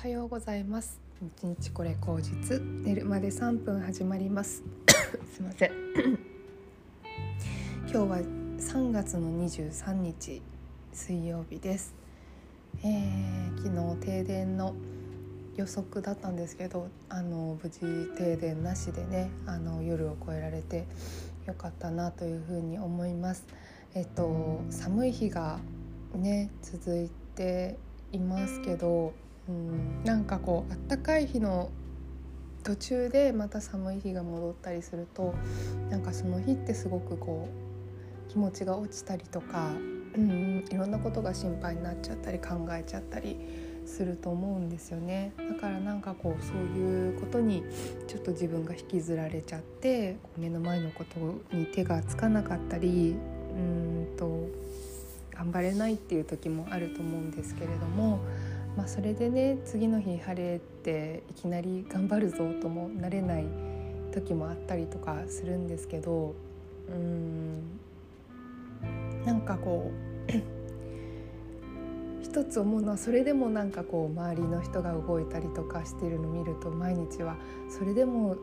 はようございます。一日これ口実。寝るまで3分始まります。すいません。今日は3月の23日水曜日です、えー、昨日停電の予測だったんですけどあの無事停電なしでねあの夜を越えられてよかったなというふうに思います。えっと寒い日がね続いていますけどうんなんかこうあったかい日の途中でまた寒い日が戻ったりするとなんかその日ってすごくこう気持ちが落ちたりとか、うん、いろんなことが心配になっちゃったり考えちゃったりすると思うんですよねだからなんかこうそういうことにちょっと自分が引きずられちゃって目の前のことに手がつかなかったりうんと頑張れないっていう時もあると思うんですけれども。まあ、それでね次の日晴れていきなり頑張るぞともなれない時もあったりとかするんですけどうんなんかこう 一つ思うのはそれでもなんかこう周りの人が動いたりとかしてるのを見ると毎日はそれでも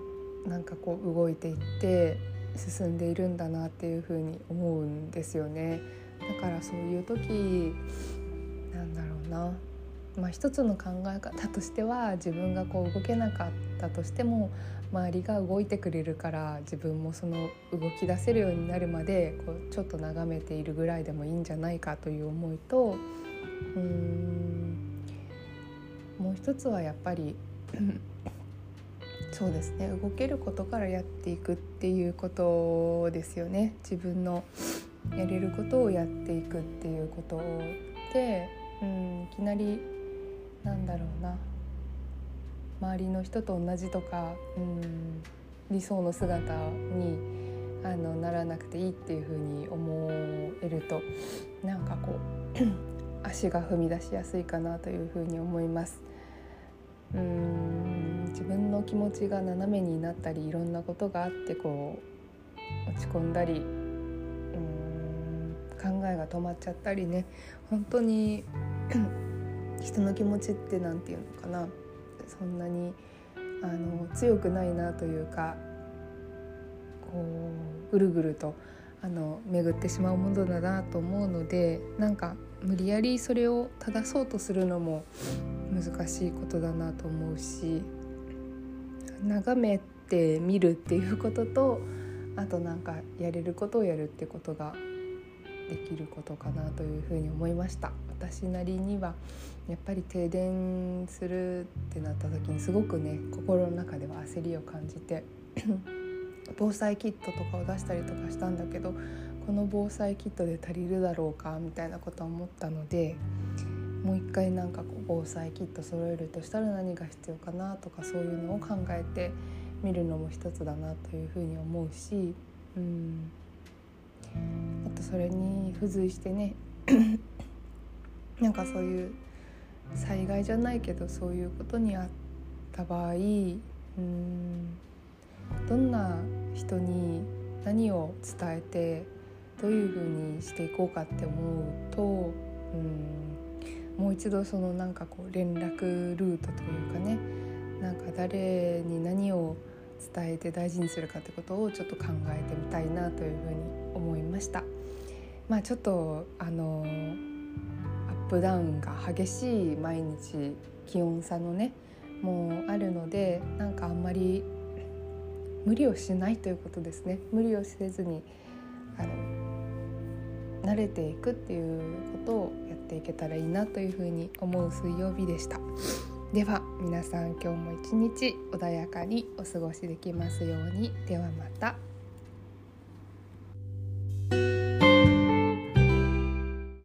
なんかこう動いていって進んでいるんだなっていうふうに思うんですよね。だからそういう時なんだろうなまあ、一つの考え方としては自分がこう動けなかったとしても周りが動いてくれるから自分もその動き出せるようになるまでこうちょっと眺めているぐらいでもいいんじゃないかという思いとうんもう一つはやっぱり そうですね動けることからやっていくっていうことですよね。自分のやれることをやっていくっていうことでうんいきなりなんだろうな周りの人と同じとか、うん、理想の姿にあのならなくていいっていう風に思えるとなんかこう 足が踏み出しやすいかなという風に思います。うん自分の気持ちが斜めになったりいろんなことがあってこう落ち込んだりうん考えが止まっちゃったりね本当に人の気持ちって何て言うのかな。そんなにあの強くないなというかこうぐるぐるとあの巡ってしまうものだなと思うのでなんか無理やりそれを正そうとするのも難しいことだなと思うし眺めてみるっていうこととあとなんかやれることをやるってことができることかなというふうに思いました。私なりにはやっぱり停電するってなった時にすごくね心の中では焦りを感じて 防災キットとかを出したりとかしたんだけどこの防災キットで足りるだろうかみたいなことは思ったのでもう一回なんかこう防災キット揃えるとしたら何が必要かなとかそういうのを考えてみるのも一つだなというふうに思うし、うん、あとそれに付随してねなんかそういう災害じゃないけどそういうことにあった場合うんどんな人に何を伝えてどういうふうにしていこうかって思うとうんもう一度そのなんかこう連絡ルートというかねなんか誰に何を伝えて大事にするかってことをちょっと考えてみたいなというふうに思いました。まあ、ちょっとあのアップダウンが激しい毎日気温差のねもうあるのでなんかあんまり無理をしないということですね無理をせずにあの慣れていくっていうことをやっていけたらいいなというふうに思う水曜日でした。では皆さん今日も一日穏やかにお過ごしできますようにではまた。